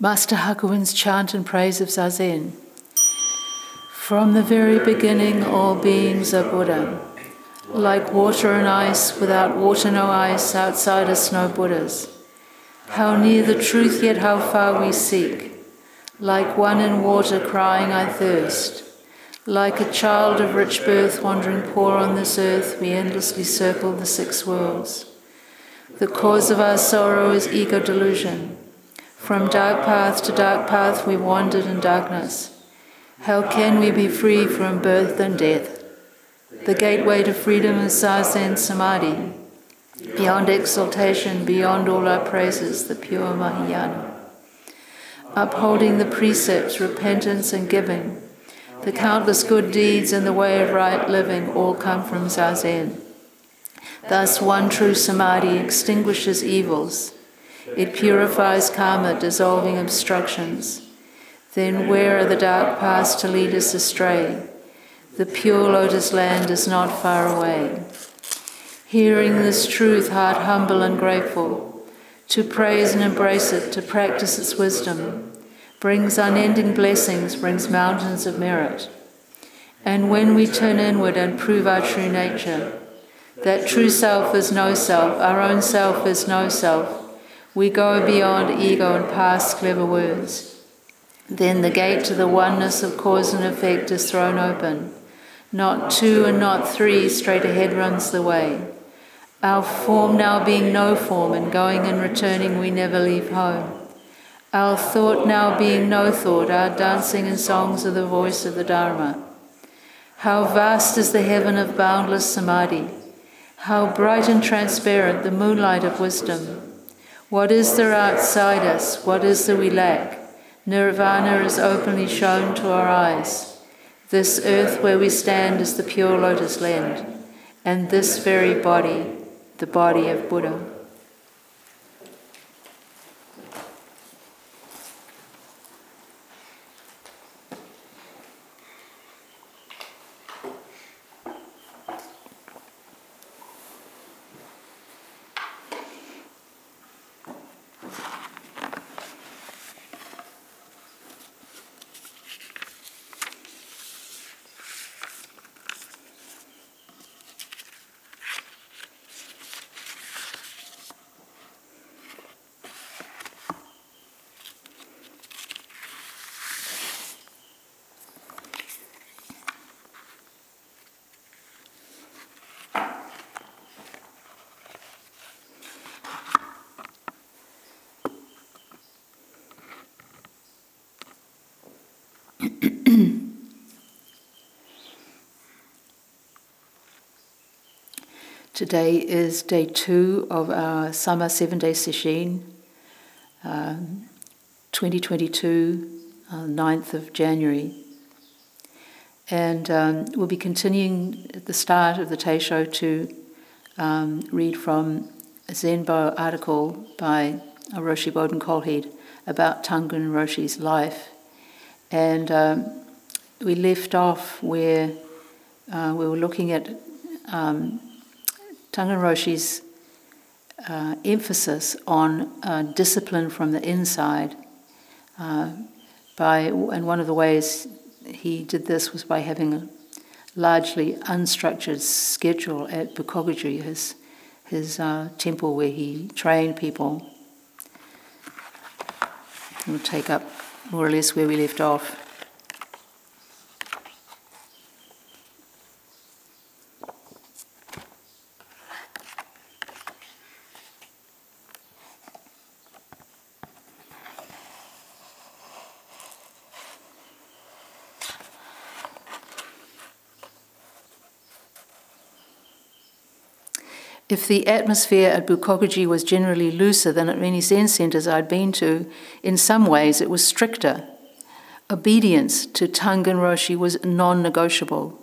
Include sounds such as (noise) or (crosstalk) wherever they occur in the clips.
Master Hakuin's chant and praise of Zazen. From the very beginning, all beings are Buddha. Like water and ice, without water, no ice, outside us, no Buddhas. How near the truth, yet how far we seek. Like one in water crying, I thirst. Like a child of rich birth wandering poor on this earth, we endlessly circle the six worlds. The cause of our sorrow is ego delusion. From dark path to dark path we wandered in darkness. How can we be free from birth and death? The gateway to freedom is Zazen Samadhi. Beyond exaltation, beyond all our praises, the pure Mahayana upholding the precepts, repentance, and giving. The countless good deeds and the way of right living all come from Zazen. Thus, one true samadhi extinguishes evils. It purifies karma, dissolving obstructions. Then, where are the dark paths to lead us astray? The pure lotus land is not far away. Hearing this truth, heart humble and grateful, to praise and embrace it, to practice its wisdom, brings unending blessings, brings mountains of merit. And when we turn inward and prove our true nature, that true self is no self, our own self is no self, we go beyond ego and past clever words. Then the gate to the oneness of cause and effect is thrown open. Not two and not three, straight ahead runs the way. Our form now being no form, and going and returning, we never leave home. Our thought now being no thought, our dancing and songs are the voice of the Dharma. How vast is the heaven of boundless samadhi! How bright and transparent the moonlight of wisdom! What is there outside us? What is there we lack? Nirvana is openly shown to our eyes. This earth where we stand is the pure lotus land, and this very body the body of Buddha. (clears throat) Today is day two of our summer seven day sesshin, um, 2022, uh, 9th of January. And um, we'll be continuing at the start of the Teisho to um, read from a Zen Bow article by Roshi Bodhin Kjolhede about Tangen Roshi's life. And um, we left off where uh, we were looking at um, Tangen Roshi's uh, emphasis on uh, discipline from the inside. Uh, by and one of the ways he did this was by having a largely unstructured schedule at Bukokuji, his his uh, temple where he trained people. We'll take up more or less where we left off. If the atmosphere at Bukokuji was generally looser than at many Zen centers I'd been to, in some ways it was stricter. Obedience to Tangen Roshi was non negotiable.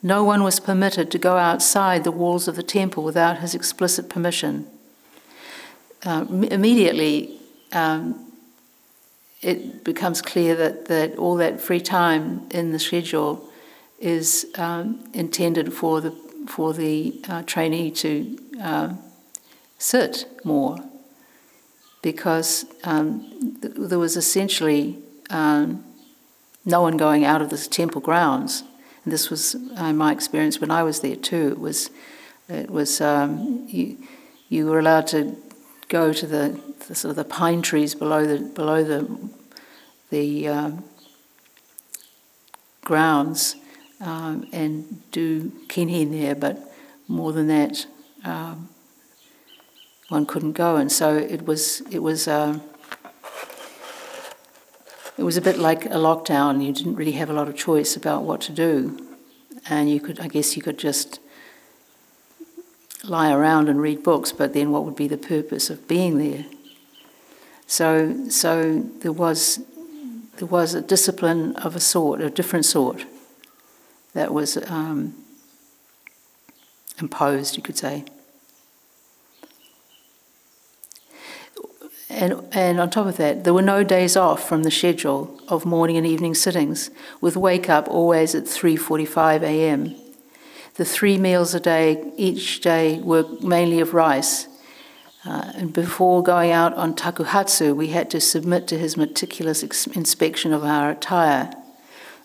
No one was permitted to go outside the walls of the temple without his explicit permission. Uh, immediately, um, it becomes clear that, that all that free time in the schedule is um, intended for the for the uh, trainee to uh, sit more. because um, th- there was essentially um, no one going out of the temple grounds. And this was uh, my experience when I was there too. It was, it was um, you, you were allowed to go to the, the, sort of the pine trees below the below the the um, grounds um, and do kinhin there, but more than that, um, one couldn't go. And so it was it was. Um, it was a bit like a lockdown. You didn't really have a lot of choice about what to do, and you could, I guess, you could just lie around and read books. But then, what would be the purpose of being there? So, so there was there was a discipline of a sort, a different sort, that was um, imposed, you could say. And, and on top of that, there were no days off from the schedule of morning and evening sittings, with wake up always at 3:45 a.m. The three meals a day each day were mainly of rice. Uh, and before going out on takuhatsu, we had to submit to his meticulous ex- inspection of our attire.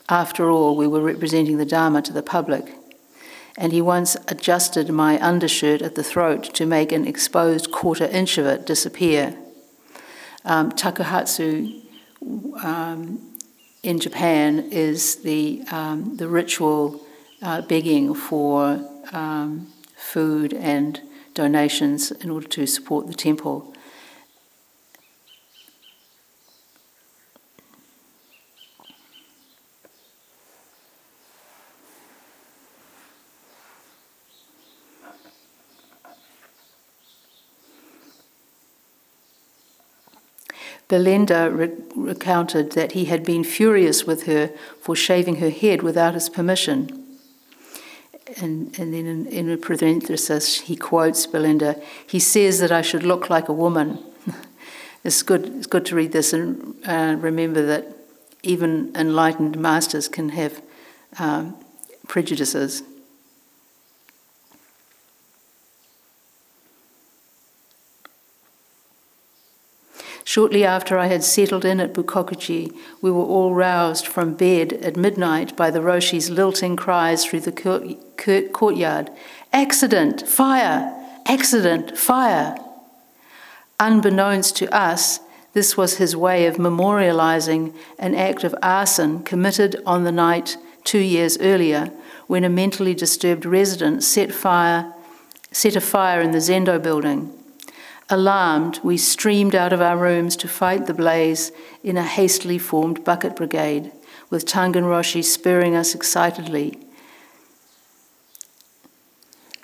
After all, we were representing the Dharma to the public. And he once adjusted my undershirt at the throat to make an exposed quarter inch of it disappear um, takuhatsu um, in Japan is the, um, the ritual uh, begging for um, food and donations in order to support the temple. Belinda re- recounted that he had been furious with her for shaving her head without his permission. And, and then in, in a parenthesis, he quotes Belinda He says that I should look like a woman. (laughs) it's, good, it's good to read this and uh, remember that even enlightened masters can have um, prejudices. Shortly after I had settled in at Bukokuji, we were all roused from bed at midnight by the Roshi's lilting cries through the courtyard Accident! Fire! Accident! Fire! Unbeknownst to us, this was his way of memorializing an act of arson committed on the night two years earlier when a mentally disturbed resident set fire set a fire in the Zendo building. Alarmed, we streamed out of our rooms to fight the blaze in a hastily formed bucket brigade, with Tangen Roshi spurring us excitedly,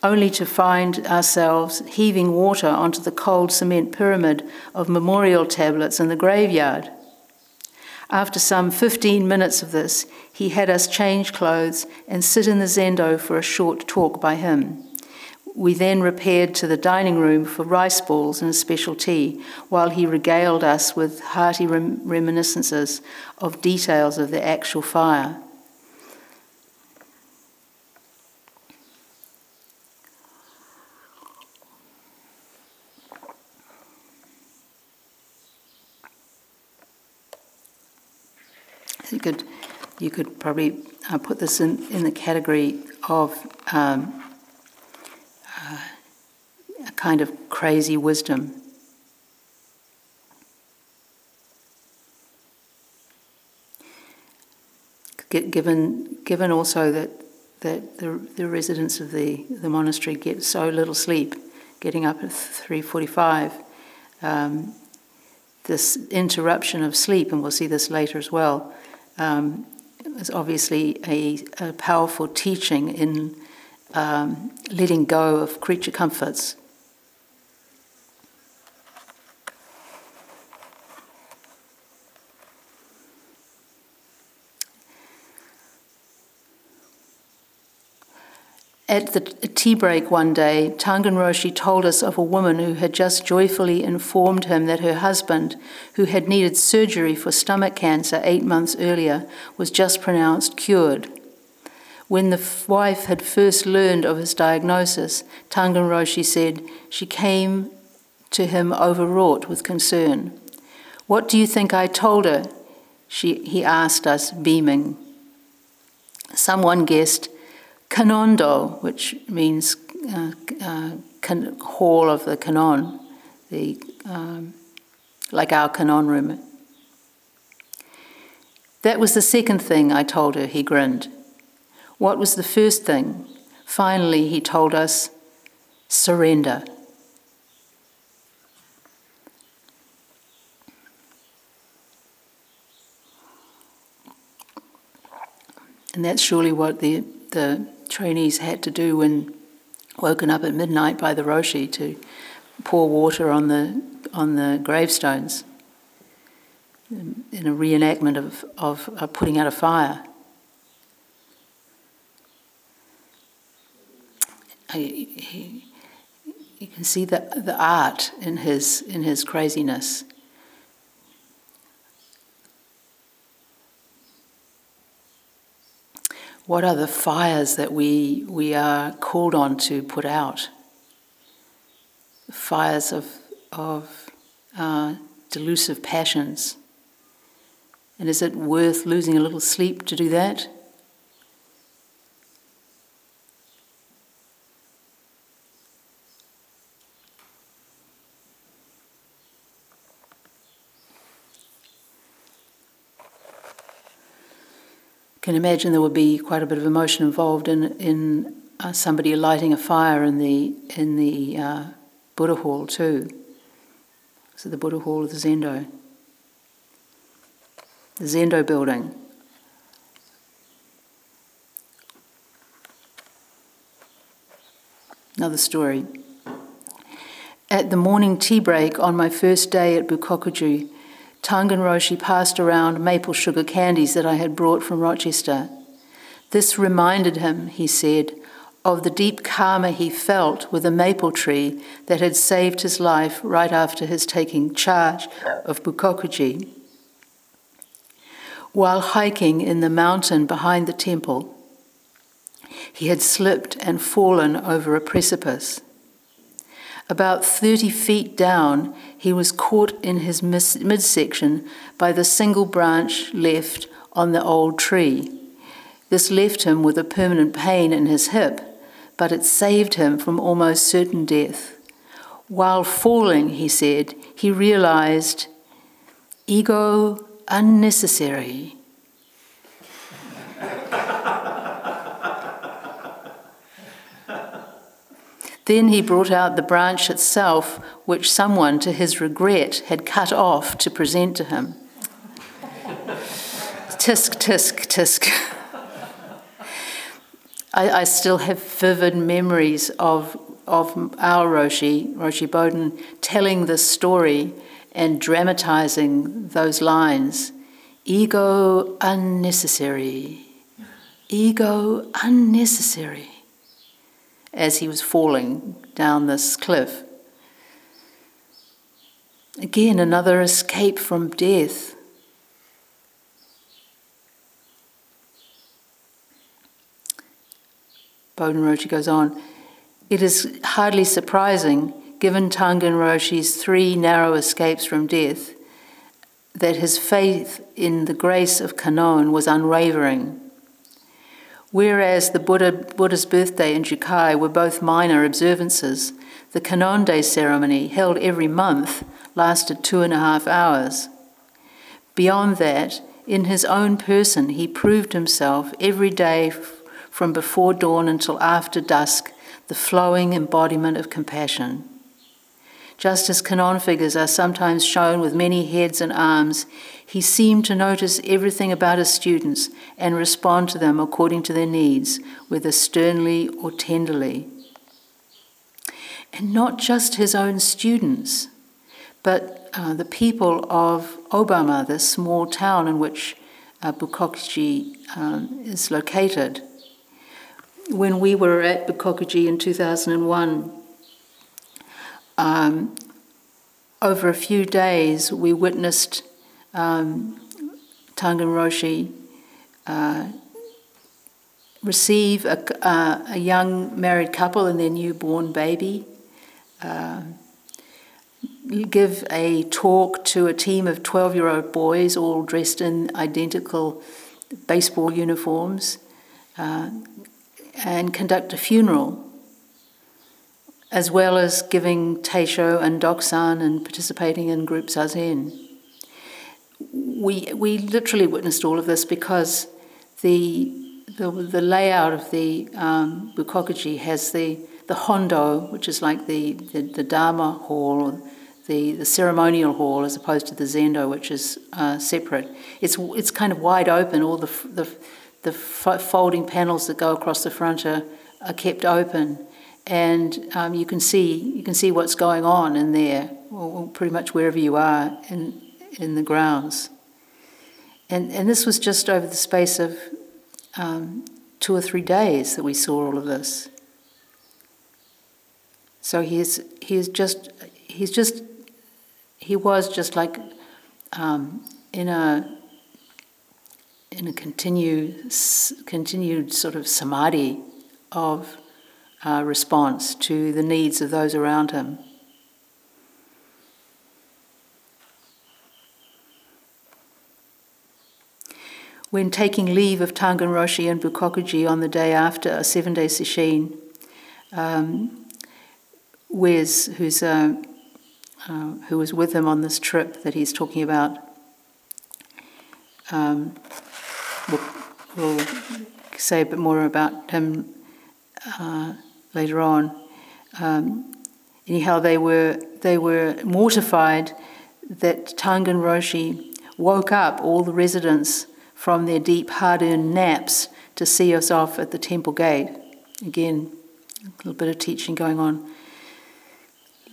only to find ourselves heaving water onto the cold cement pyramid of memorial tablets in the graveyard. After some 15 minutes of this, he had us change clothes and sit in the zendo for a short talk by him. We then repaired to the dining room for rice balls and a special tea, while he regaled us with hearty rem- reminiscences of details of the actual fire. You could, you could probably uh, put this in, in the category of um, a kind of crazy wisdom. Given, given also that, that the, the residents of the, the monastery get so little sleep, getting up at 3.45, um, this interruption of sleep, and we'll see this later as well, um, is obviously a, a powerful teaching in um, letting go of creature comforts. At the tea break one day, Tangen Roshi told us of a woman who had just joyfully informed him that her husband, who had needed surgery for stomach cancer eight months earlier, was just pronounced cured. When the wife had first learned of his diagnosis, Tangen Roshi said she came to him overwrought with concern. What do you think I told her? She, he asked us, beaming. Someone guessed Kanondo, which means uh, uh, hall of the Kanon, the, um, like our Kanon room. That was the second thing I told her, he grinned. What was the first thing? Finally, he told us surrender. And that's surely what the, the trainees had to do when woken up at midnight by the Roshi to pour water on the, on the gravestones in a reenactment of, of, of putting out a fire. He, you can see the, the art in his, in his craziness. What are the fires that we, we are called on to put out? Fires of, of uh, delusive passions. And is it worth losing a little sleep to do that? Can imagine there would be quite a bit of emotion involved in in uh, somebody lighting a fire in the in the uh, Buddha hall too. So the Buddha hall of the Zendo, the Zendo building. Another story. At the morning tea break on my first day at Bukokuji, Tangen Roshi passed around maple sugar candies that I had brought from Rochester. This reminded him, he said, of the deep karma he felt with a maple tree that had saved his life right after his taking charge of Bukokuji. While hiking in the mountain behind the temple, he had slipped and fallen over a precipice. About 30 feet down, he was caught in his midsection by the single branch left on the old tree. This left him with a permanent pain in his hip, but it saved him from almost certain death. While falling, he said, he realized ego unnecessary. Then he brought out the branch itself, which someone, to his regret, had cut off to present to him. tisk, tisk, tisk. I, I, still have vivid memories of, of our Roshi, Roshi Bodhin, telling this story and dramatizing those lines. Ego unnecessary. Ego unnecessary as he was falling down this cliff. Again, another escape from death. Bodhin Roshi goes on, it is hardly surprising, given Tangen Roshi's three narrow escapes from death, that his faith in the grace of Kanon was unwavering. Whereas the Buddha, Buddha's birthday and Jukai were both minor observances, the Kanon Day ceremony, held every month, lasted two and a half hours. Beyond that, in his own person, he proved himself every day from before dawn until after dusk, the flowing embodiment of compassion. Just as Kanon figures are sometimes shown with many heads and arms, he seemed to notice everything about his students and respond to them according to their needs, whether sternly or tenderly. And not just his own students, but uh, the people of Obama, the small town in which uh, Bukokuji um, is located. When we were at Bukokuji in 2001, um, over a few days, we witnessed um, Tangen Roshi uh, receive a, uh, a, young married couple and their newborn baby. Uh, give a talk to a team of 12 year old boys, all dressed in identical baseball uniforms, uh, and conduct a funeral, as well as giving Teisho and Doksan and participating in group Zazen. We, we literally witnessed all of this because the, the, the layout of the um, Bukokuji has the, the hondo, which is like the, the, the Dharma hall, the, the ceremonial hall as opposed to the zendo, which is uh, separate. It's, it's kind of wide open. All the, the, the folding panels that go across the front are, are kept open, and um, you can see you can see what's going on in there, pretty much wherever you are in in the grounds. And and this was just over the space of um, two or three days that we saw all of this. So he's he's just he's just he was just like um, in a in a continued continued sort of samadhi of uh, response to the needs of those around him. When taking leave of Tangen Roshi and Bukokuji on the day after a seven day sesshin, um, Wes, who's a uh, who was with him on this trip that he's talking about, um, we'll, we'll, say a bit more about him uh, later on. Um, anyhow, they were they were mortified that Tangen Roshi woke up all the residents from their deep, hard-earned naps to see us off at the temple gate. Again, a little bit of teaching going on.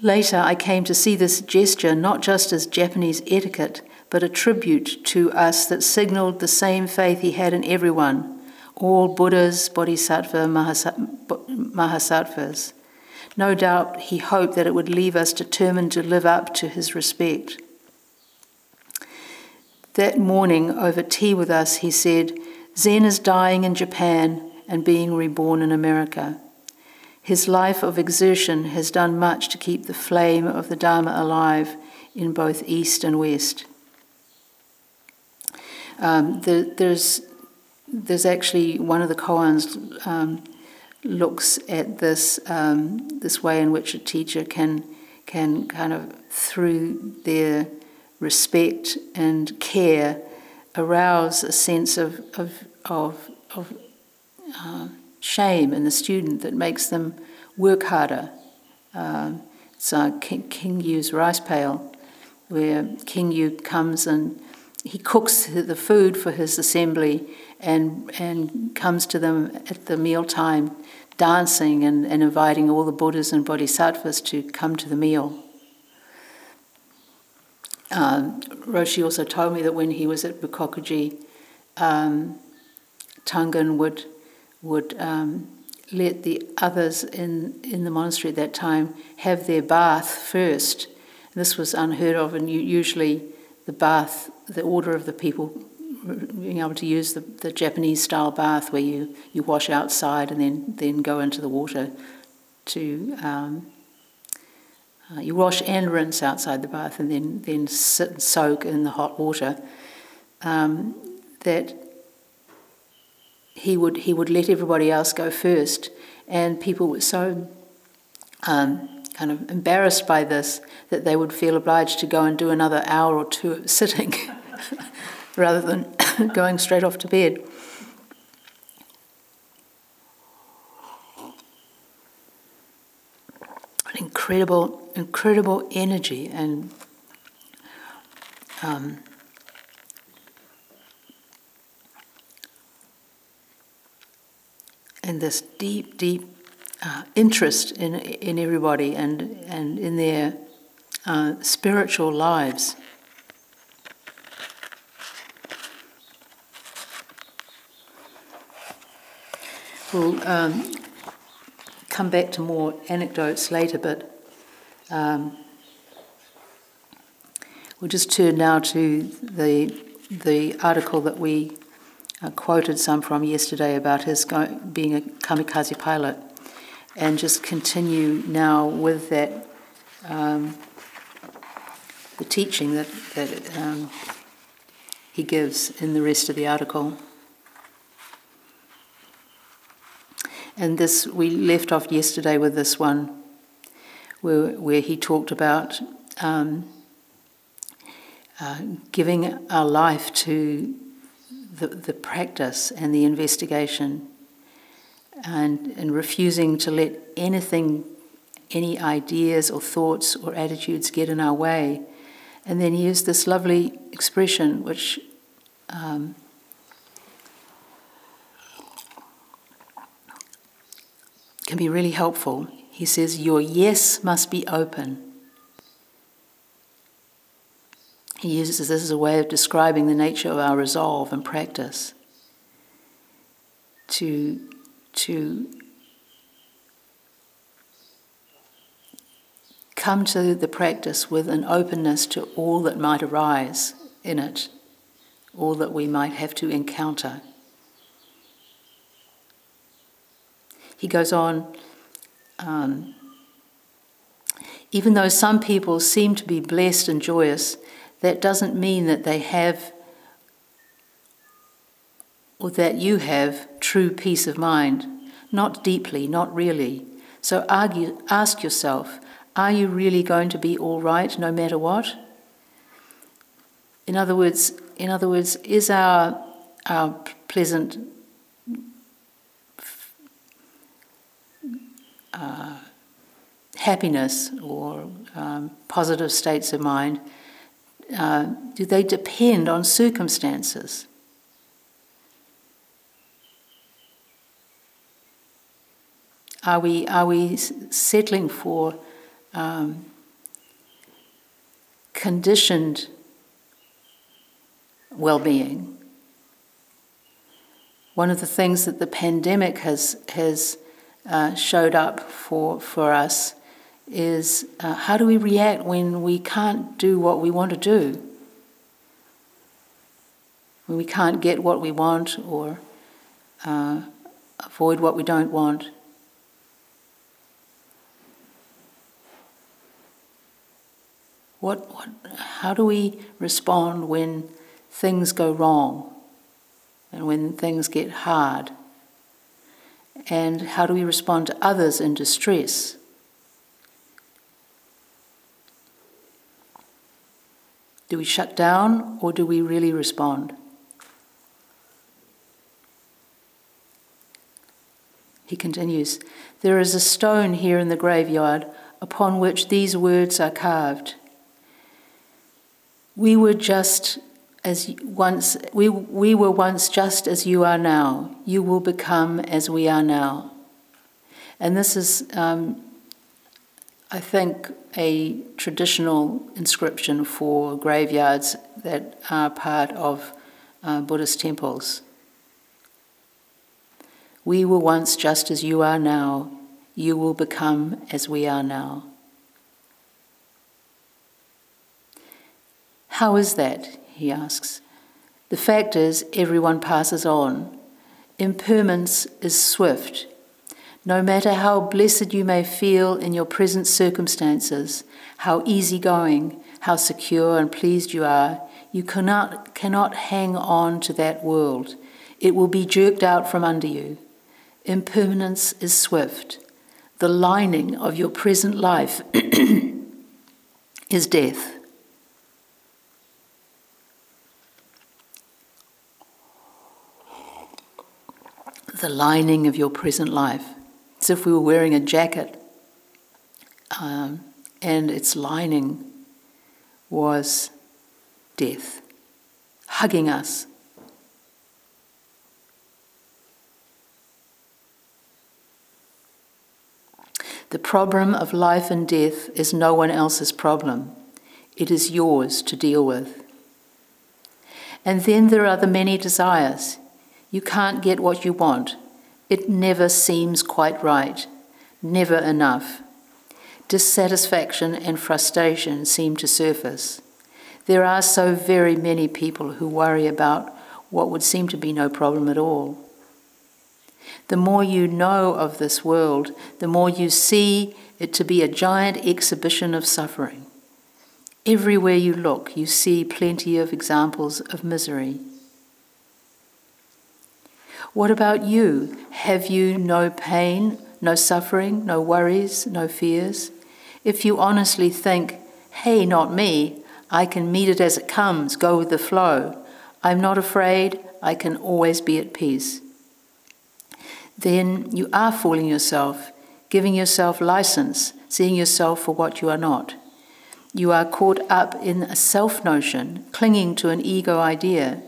Later, I came to see this gesture not just as Japanese etiquette, but a tribute to us that signaled the same faith he had in everyone all Buddhas, Bodhisattva, Mahasattvas. No doubt he hoped that it would leave us determined to live up to his respect. That morning, over tea with us, he said, Zen is dying in Japan and being reborn in America. His life of exertion has done much to keep the flame of the Dharma alive in both East and West. Um, the, there's, there's actually one of the koans um, looks at this um, this way in which a teacher can can kind of through their respect and care arouse a sense of of of, of uh, shame in the student that makes them work harder. Um, uh, King, King Yu's rice pail, where King Yu comes and he cooks the food for his assembly and, and comes to them at the mealtime dancing and, and inviting all the Buddhas and Bodhisattvas to come to the meal. Um, Roshi also told me that when he was at Bukokuji, um, would would um, let the others in, in the monastery at that time have their bath first. This was unheard of, and usually the bath, the order of the people being able to use the, the Japanese style bath where you, you wash outside and then, then go into the water to. Um, uh, you wash and rinse outside the bath and then, then sit and soak in the hot water. Um, that he would he would let everybody else go first, and people were so um, kind of embarrassed by this that they would feel obliged to go and do another hour or two of sitting (laughs) rather than (coughs) going straight off to bed. An incredible, incredible energy and um, and this deep, deep uh, interest in, in everybody and, and in their uh, spiritual lives. We'll um, come back to more anecdotes later, but um, we'll just turn now to the, the article that we uh, quoted some from yesterday about his go- being a kamikaze pilot, and just continue now with that um, the teaching that, that um, he gives in the rest of the article. And this, we left off yesterday with this one, where, where he talked about um, uh, giving our life to the, the practice and the investigation, and, and refusing to let anything, any ideas or thoughts or attitudes get in our way. And then he used this lovely expression, which um, can be really helpful. He says, Your yes must be open. He uses this as a way of describing the nature of our resolve and practice to, to come to the practice with an openness to all that might arise in it, all that we might have to encounter. He goes on, um, even though some people seem to be blessed and joyous, that doesn't mean that they have or that you have true peace of mind. Not deeply, not really. So argue, ask yourself are you really going to be all right no matter what? In other words, in other words, is our, our pleasant uh, happiness or um, positive states of mind, uh, do they depend on circumstances? Are we, are we settling for um, conditioned well being? One of the things that the pandemic has, has uh, showed up for, for us is uh, how do we react when we can't do what we want to do? When we can't get what we want or uh, avoid what we don't want. What, what, how do we respond when things go wrong and when things get hard? And how do we respond to others in distress? Do we shut down or do we really respond? He continues There is a stone here in the graveyard upon which these words are carved. We were just as once we, we were once just as you are now. You will become as we are now. And this is, um, I think, a traditional inscription for graveyards that are part of uh, Buddhist temples. We were once just as you are now. You will become as we are now. How is that? He asks. The fact is, everyone passes on. Impermanence is swift. No matter how blessed you may feel in your present circumstances, how easygoing, how secure and pleased you are, you cannot, cannot hang on to that world. It will be jerked out from under you. Impermanence is swift. The lining of your present life (clears throat) is death. The lining of your present life. As if we were wearing a jacket um, and its lining was death, hugging us. The problem of life and death is no one else's problem. It is yours to deal with. And then there are the many desires. You can't get what you want. It never seems quite right, never enough. Dissatisfaction and frustration seem to surface. There are so very many people who worry about what would seem to be no problem at all. The more you know of this world, the more you see it to be a giant exhibition of suffering. Everywhere you look, you see plenty of examples of misery. What about you? Have you no pain, no suffering, no worries, no fears? If you honestly think, hey, not me, I can meet it as it comes, go with the flow, I'm not afraid, I can always be at peace, then you are fooling yourself, giving yourself license, seeing yourself for what you are not. You are caught up in a self notion, clinging to an ego idea,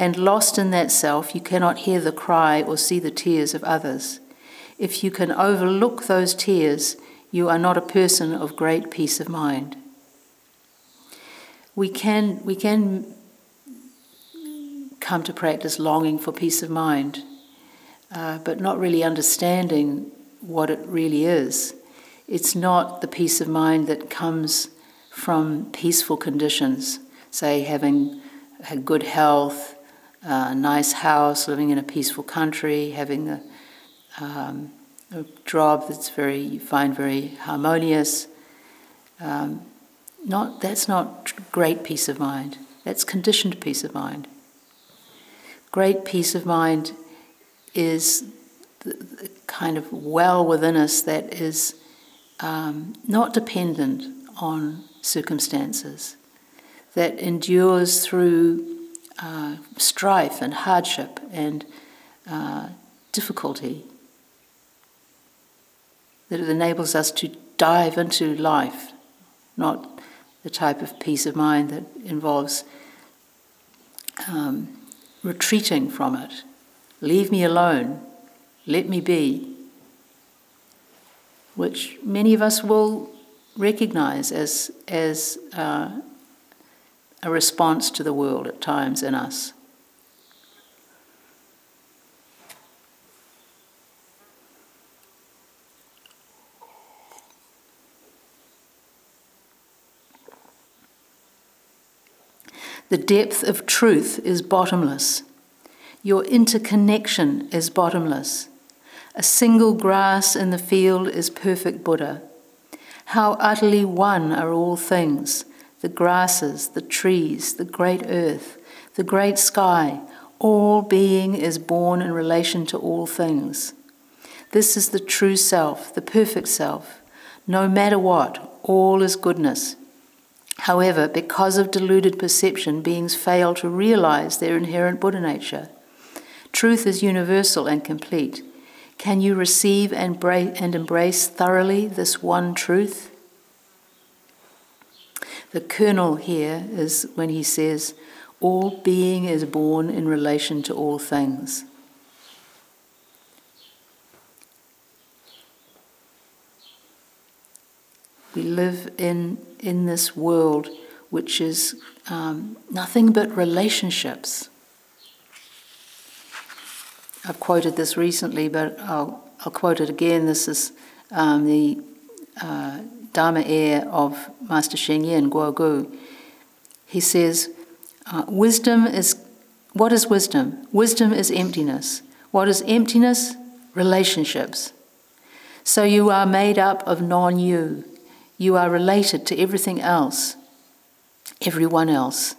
and lost in that self, you cannot hear the cry or see the tears of others. If you can overlook those tears, you are not a person of great peace of mind. We can, we can come to practice longing for peace of mind, uh, but not really understanding what it really is. It's not the peace of mind that comes from peaceful conditions, say having good health, a nice house, living in a peaceful country, having a, um, a job that's very you find very harmonious. Um, not that's not great peace of mind. That's conditioned peace of mind. Great peace of mind is the, the kind of well within us that is um, not dependent on circumstances, that endures through uh, strife and hardship and uh, difficulty, that it enables us to dive into life, not the type of peace of mind that involves um, retreating from it. Leave me alone, let me be, which many of us will recognize as, as uh, a response to the world at times in us. The depth of truth is bottomless. Your interconnection is bottomless. A single grass in the field is perfect Buddha. How utterly one are all things the grasses, the trees, the great earth, the great sky, all being is born in relation to all things. This is the true self, the perfect self. No matter what, all is goodness. However, because of deluded perception, beings fail to realize their inherent Buddha nature. Truth is universal and complete. Can you receive and embrace thoroughly this one truth? The kernel here is when he says, All being is born in relation to all things. We live in, in this world which is um, nothing but relationships. I've quoted this recently, but I'll, I'll quote it again. This is um, the uh, Dharma heir of Master Sheng Yen, Guo Gu. He says, uh, Wisdom is, what is wisdom? Wisdom is emptiness. What is emptiness? Relationships. So you are made up of non you. You are related to everything else, everyone else.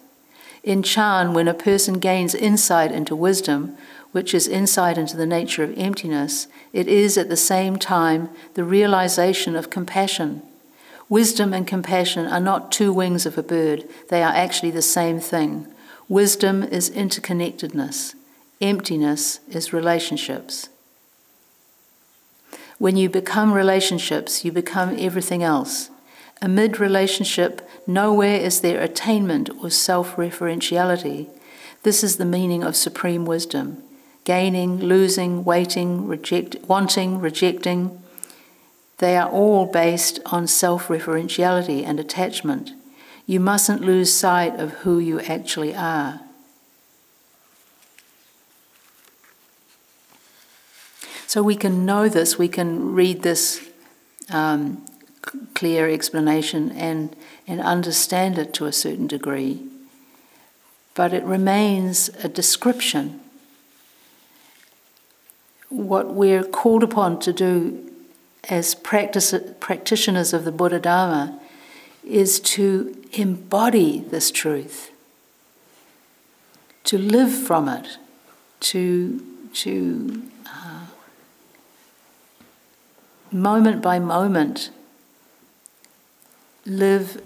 In Chan, when a person gains insight into wisdom, which is insight into the nature of emptiness, it is at the same time the realization of compassion Wisdom and compassion are not two wings of a bird, they are actually the same thing. Wisdom is interconnectedness, emptiness is relationships. When you become relationships, you become everything else. Amid relationship, nowhere is there attainment or self referentiality. This is the meaning of supreme wisdom gaining, losing, waiting, reject, wanting, rejecting, they are all based on self referentiality and attachment. You mustn't lose sight of who you actually are. So we can know this, we can read this um, clear explanation and, and understand it to a certain degree. But it remains a description. What we're called upon to do as practice, practitioners of the Buddha Dharma is to embody this truth, to live from it, to, to uh, moment by moment live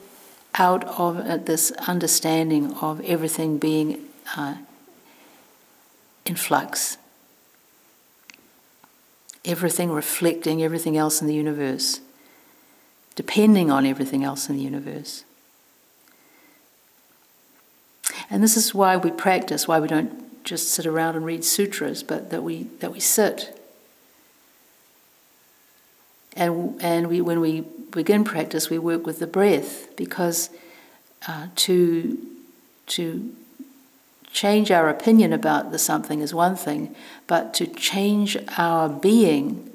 out of uh, this understanding of everything being uh, in flux, everything reflecting everything else in the universe, depending on everything else in the universe. And this is why we practice, why we don't just sit around and read sutras, but that we, that we sit. And, and we, when we begin practice, we work with the breath because uh, to, to change our opinion about the something is one thing, but to change our being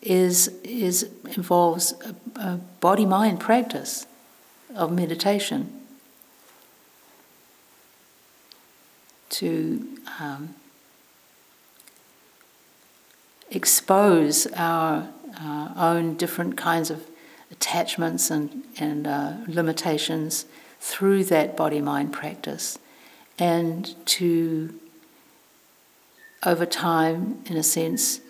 is, is involves a, a body mind practice of meditation. To um, expose our uh, own different kinds of attachments and, and uh, limitations through that body mind practice and to, over time, in a sense,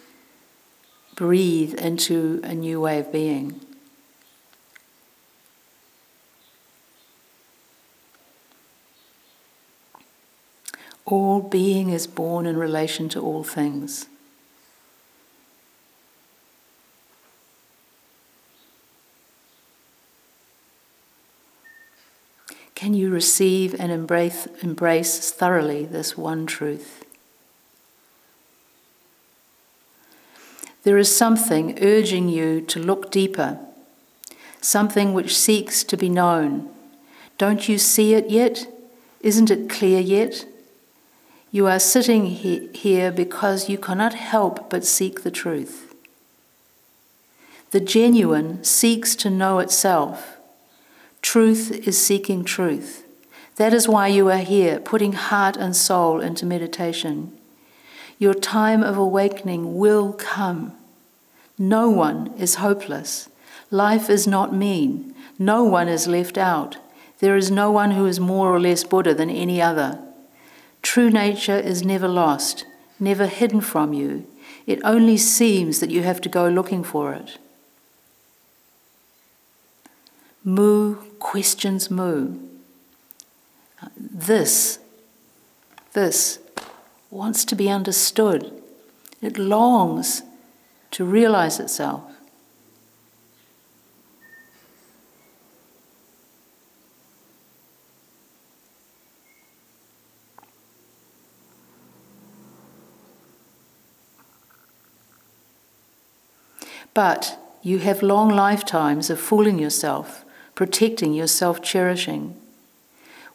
breathe into a new way of being. All being is born in relation to all things. Can you receive and embrace, embrace thoroughly this one truth? There is something urging you to look deeper, something which seeks to be known. Don't you see it yet? Isn't it clear yet? You are sitting he- here because you cannot help but seek the truth. The genuine seeks to know itself Truth is seeking truth. That is why you are here, putting heart and soul into meditation. Your time of awakening will come. No one is hopeless. Life is not mean. No one is left out. There is no one who is more or less Buddha than any other. True nature is never lost, never hidden from you. It only seems that you have to go looking for it. Mu questions Mu. This, this wants to be understood. It longs to realize itself. But you have long lifetimes of fooling yourself protecting your self cherishing.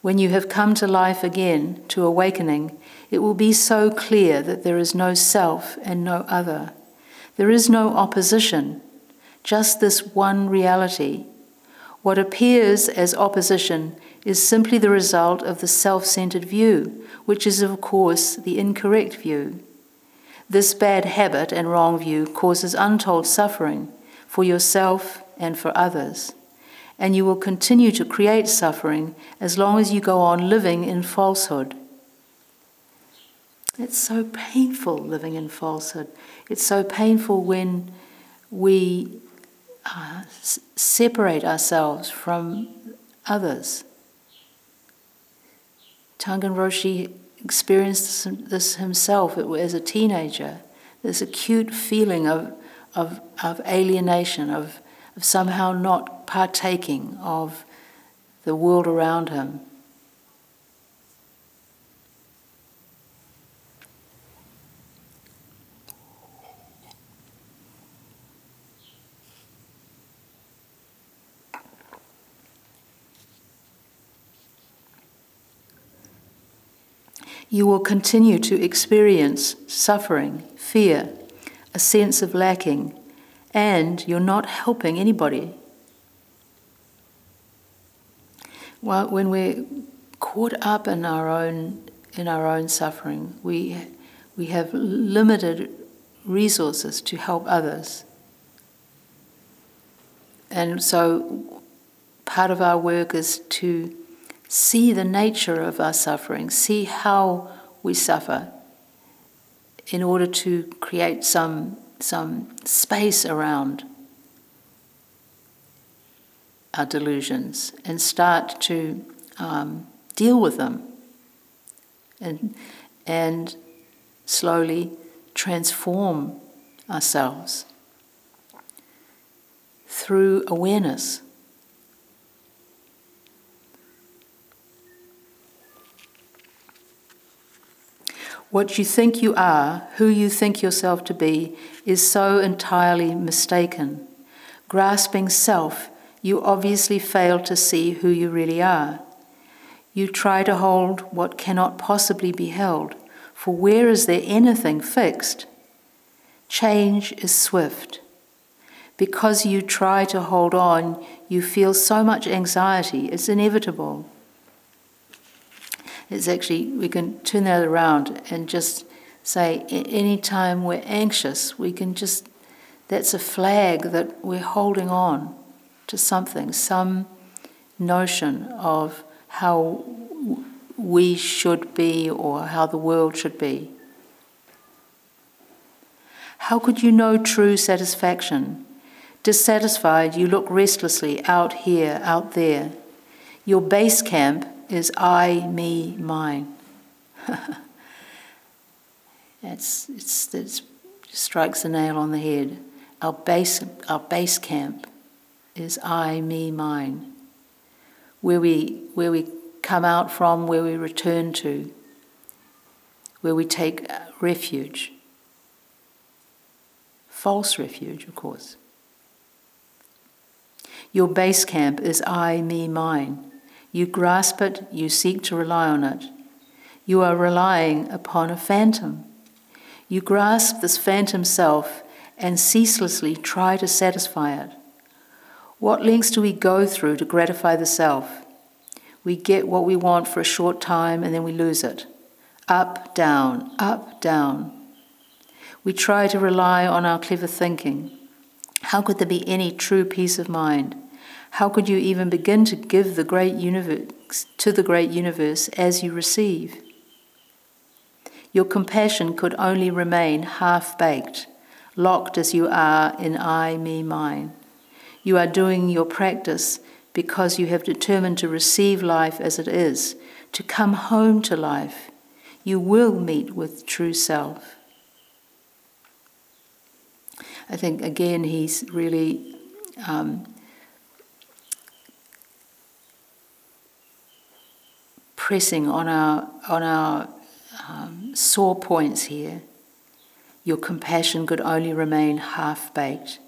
When you have come to life again, to awakening, it will be so clear that there is no self and no other. There is no opposition, just this one reality. What appears as opposition is simply the result of the self centered view, which is, of course, the incorrect view. This bad habit and wrong view causes untold suffering for yourself and for others and you will continue to create suffering as long as you go on living in falsehood. It's so painful living in falsehood. It's so painful when we uh, s- separate ourselves from others. Tangen Roshi experienced this, himself as a teenager, this acute feeling of, of, of alienation, of, of somehow not partaking of the world around him. You will continue to experience suffering, fear, a sense of lacking, and you're not helping anybody. Well, when we're caught up in our own in our own suffering, we we have limited resources to help others, and so part of our work is to see the nature of our suffering, see how we suffer, in order to create some, some space around our delusions and start to um, deal with them and, and slowly transform ourselves through awareness. What you think you are, who you think yourself to be, is so entirely mistaken. Grasping self, you obviously fail to see who you really are. You try to hold what cannot possibly be held, for where is there anything fixed? Change is swift. Because you try to hold on, you feel so much anxiety, it's inevitable. It's actually, we can turn that around and just say, anytime we're anxious, we can just, that's a flag that we're holding on to something, some notion of how we should be or how the world should be. How could you know true satisfaction? Dissatisfied, you look restlessly out here, out there. Your base camp is I, me, mine. (laughs) it's, it's, it strikes the nail on the head. Our base, our base camp is I, me, mine. Where we, where we come out from, where we return to, where we take uh, refuge. False refuge, of course. Your base camp is I, me, mine. You grasp it, you seek to rely on it. You are relying upon a phantom. You grasp this phantom self and ceaselessly try to satisfy it. What links do we go through to gratify the self? We get what we want for a short time and then we lose it. Up, down, up, down. We try to rely on our clever thinking. How could there be any true peace of mind? How could you even begin to give the great universe to the great universe as you receive? Your compassion could only remain half baked, locked as you are in I, me, mine. You are doing your practice because you have determined to receive life as it is, to come home to life. You will meet with true self. I think again he's really um, pressing on our, on our um, sore points here. Your compassion could only remain half baked.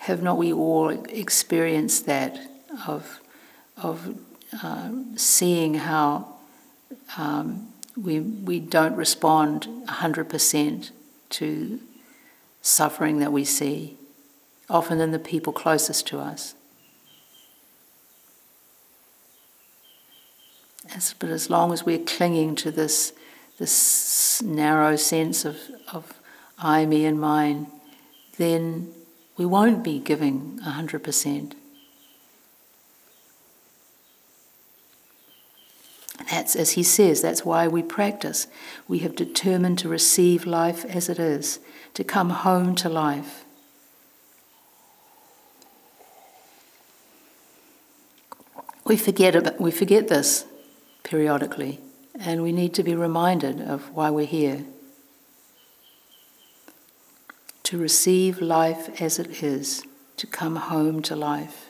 Have not we all experienced that of, of uh, seeing how um, we, we don't respond 100% to suffering that we see, often in the people closest to us? As, but as long as we're clinging to this, this narrow sense of, of I, me, and mine, then we won't be giving 100%. That's, as he says, that's why we practice. We have determined to receive life as it is, to come home to life. We forget, about, we forget this periodically, and we need to be reminded of why we're here. To receive life as it is, to come home to life.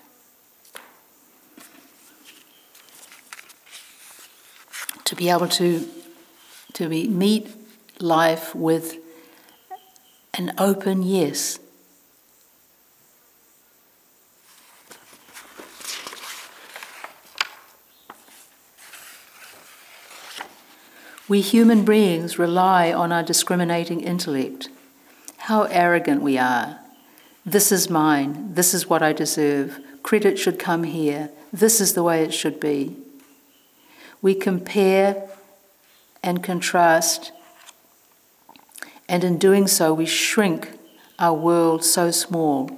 To be able to, to be, meet life with an open yes We human beings rely on our discriminating intellect. How arrogant we are. This is mine. This is what I deserve. Credit should come here. This is the way it should be. We compare and contrast, and in doing so, we shrink our world so small.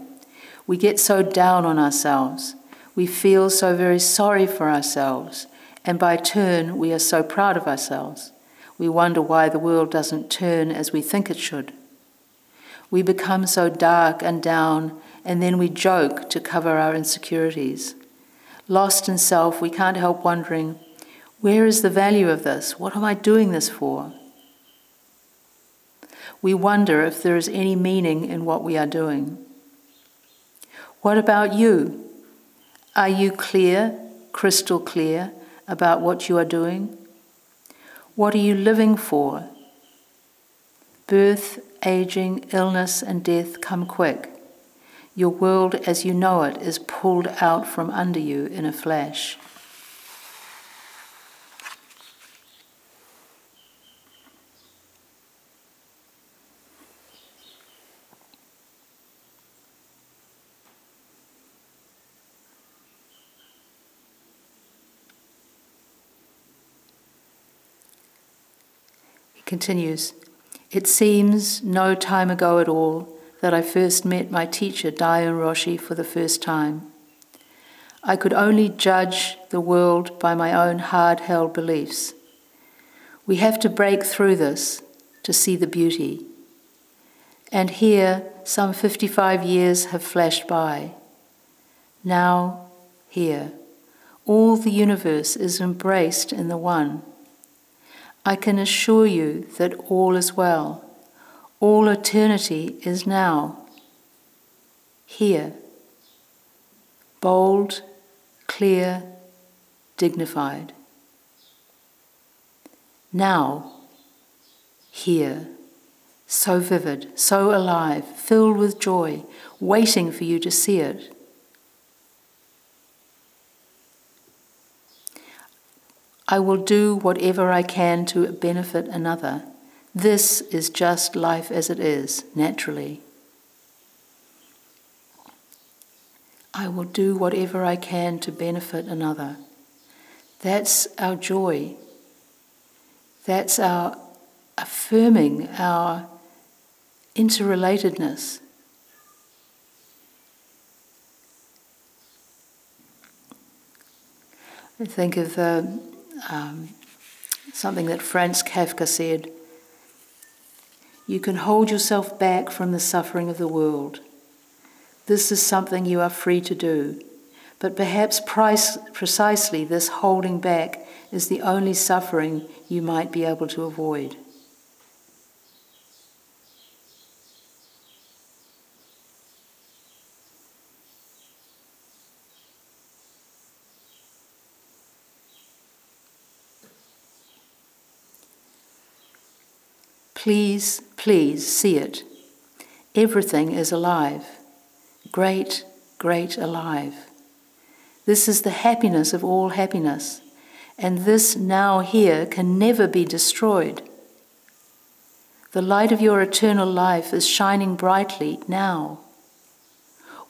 We get so down on ourselves. We feel so very sorry for ourselves, and by turn, we are so proud of ourselves. We wonder why the world doesn't turn as we think it should. We become so dark and down, and then we joke to cover our insecurities. Lost in self, we can't help wondering where is the value of this? What am I doing this for? We wonder if there is any meaning in what we are doing. What about you? Are you clear, crystal clear, about what you are doing? What are you living for? Birth, aging, illness, and death come quick. Your world as you know it is pulled out from under you in a flash. He continues It seems no time ago at all that I first met my teacher, Daiun Roshi, for the first time. I could only judge the world by my own hard held beliefs. We have to break through this to see the beauty. And here, some 55 years have flashed by. Now, here, all the universe is embraced in the One. I can assure you that all is well. All eternity is now. Here. Bold, clear, dignified. Now. Here. So vivid, so alive, filled with joy, waiting for you to see it. I will do whatever I can to benefit another. This is just life as it is, naturally. I will do whatever I can to benefit another. That's our joy. That's our affirming our interrelatedness. I think of the um, something that Franz Kafka said You can hold yourself back from the suffering of the world. This is something you are free to do. But perhaps price, precisely this holding back is the only suffering you might be able to avoid. Please, please see it. Everything is alive. Great, great alive. This is the happiness of all happiness, and this now here can never be destroyed. The light of your eternal life is shining brightly now.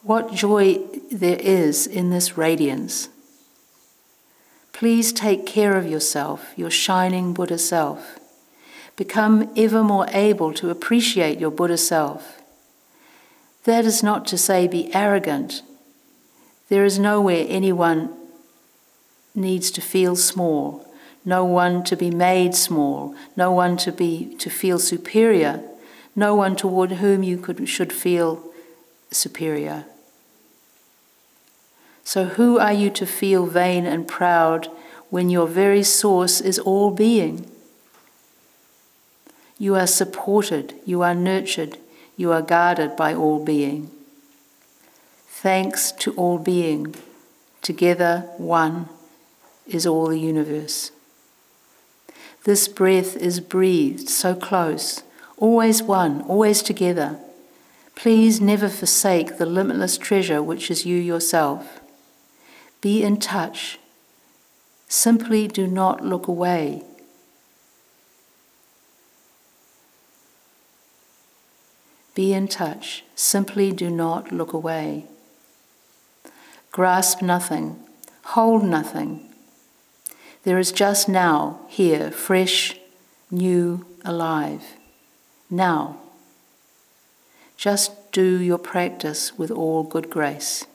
What joy there is in this radiance. Please take care of yourself, your shining Buddha self. Become ever more able to appreciate your Buddha self. That is not to say be arrogant. There is nowhere anyone needs to feel small, no one to be made small, no one to be to feel superior, no one toward whom you could, should feel superior. So, who are you to feel vain and proud when your very source is all being? You are supported, you are nurtured, you are guarded by all being. Thanks to all being, together one is all the universe. This breath is breathed so close, always one, always together. Please never forsake the limitless treasure which is you yourself. Be in touch. Simply do not look away. Be in touch. Simply do not look away. Grasp nothing. Hold nothing. There is just now, here, fresh, new, alive. Now. Just do your practice with all good grace.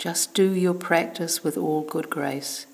Just do your practice with all good grace.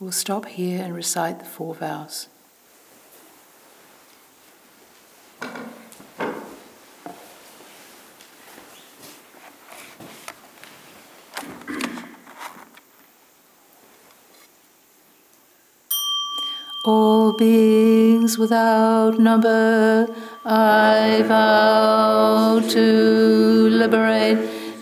We'll stop here and recite the four vows. All beings without number, I vow to liberate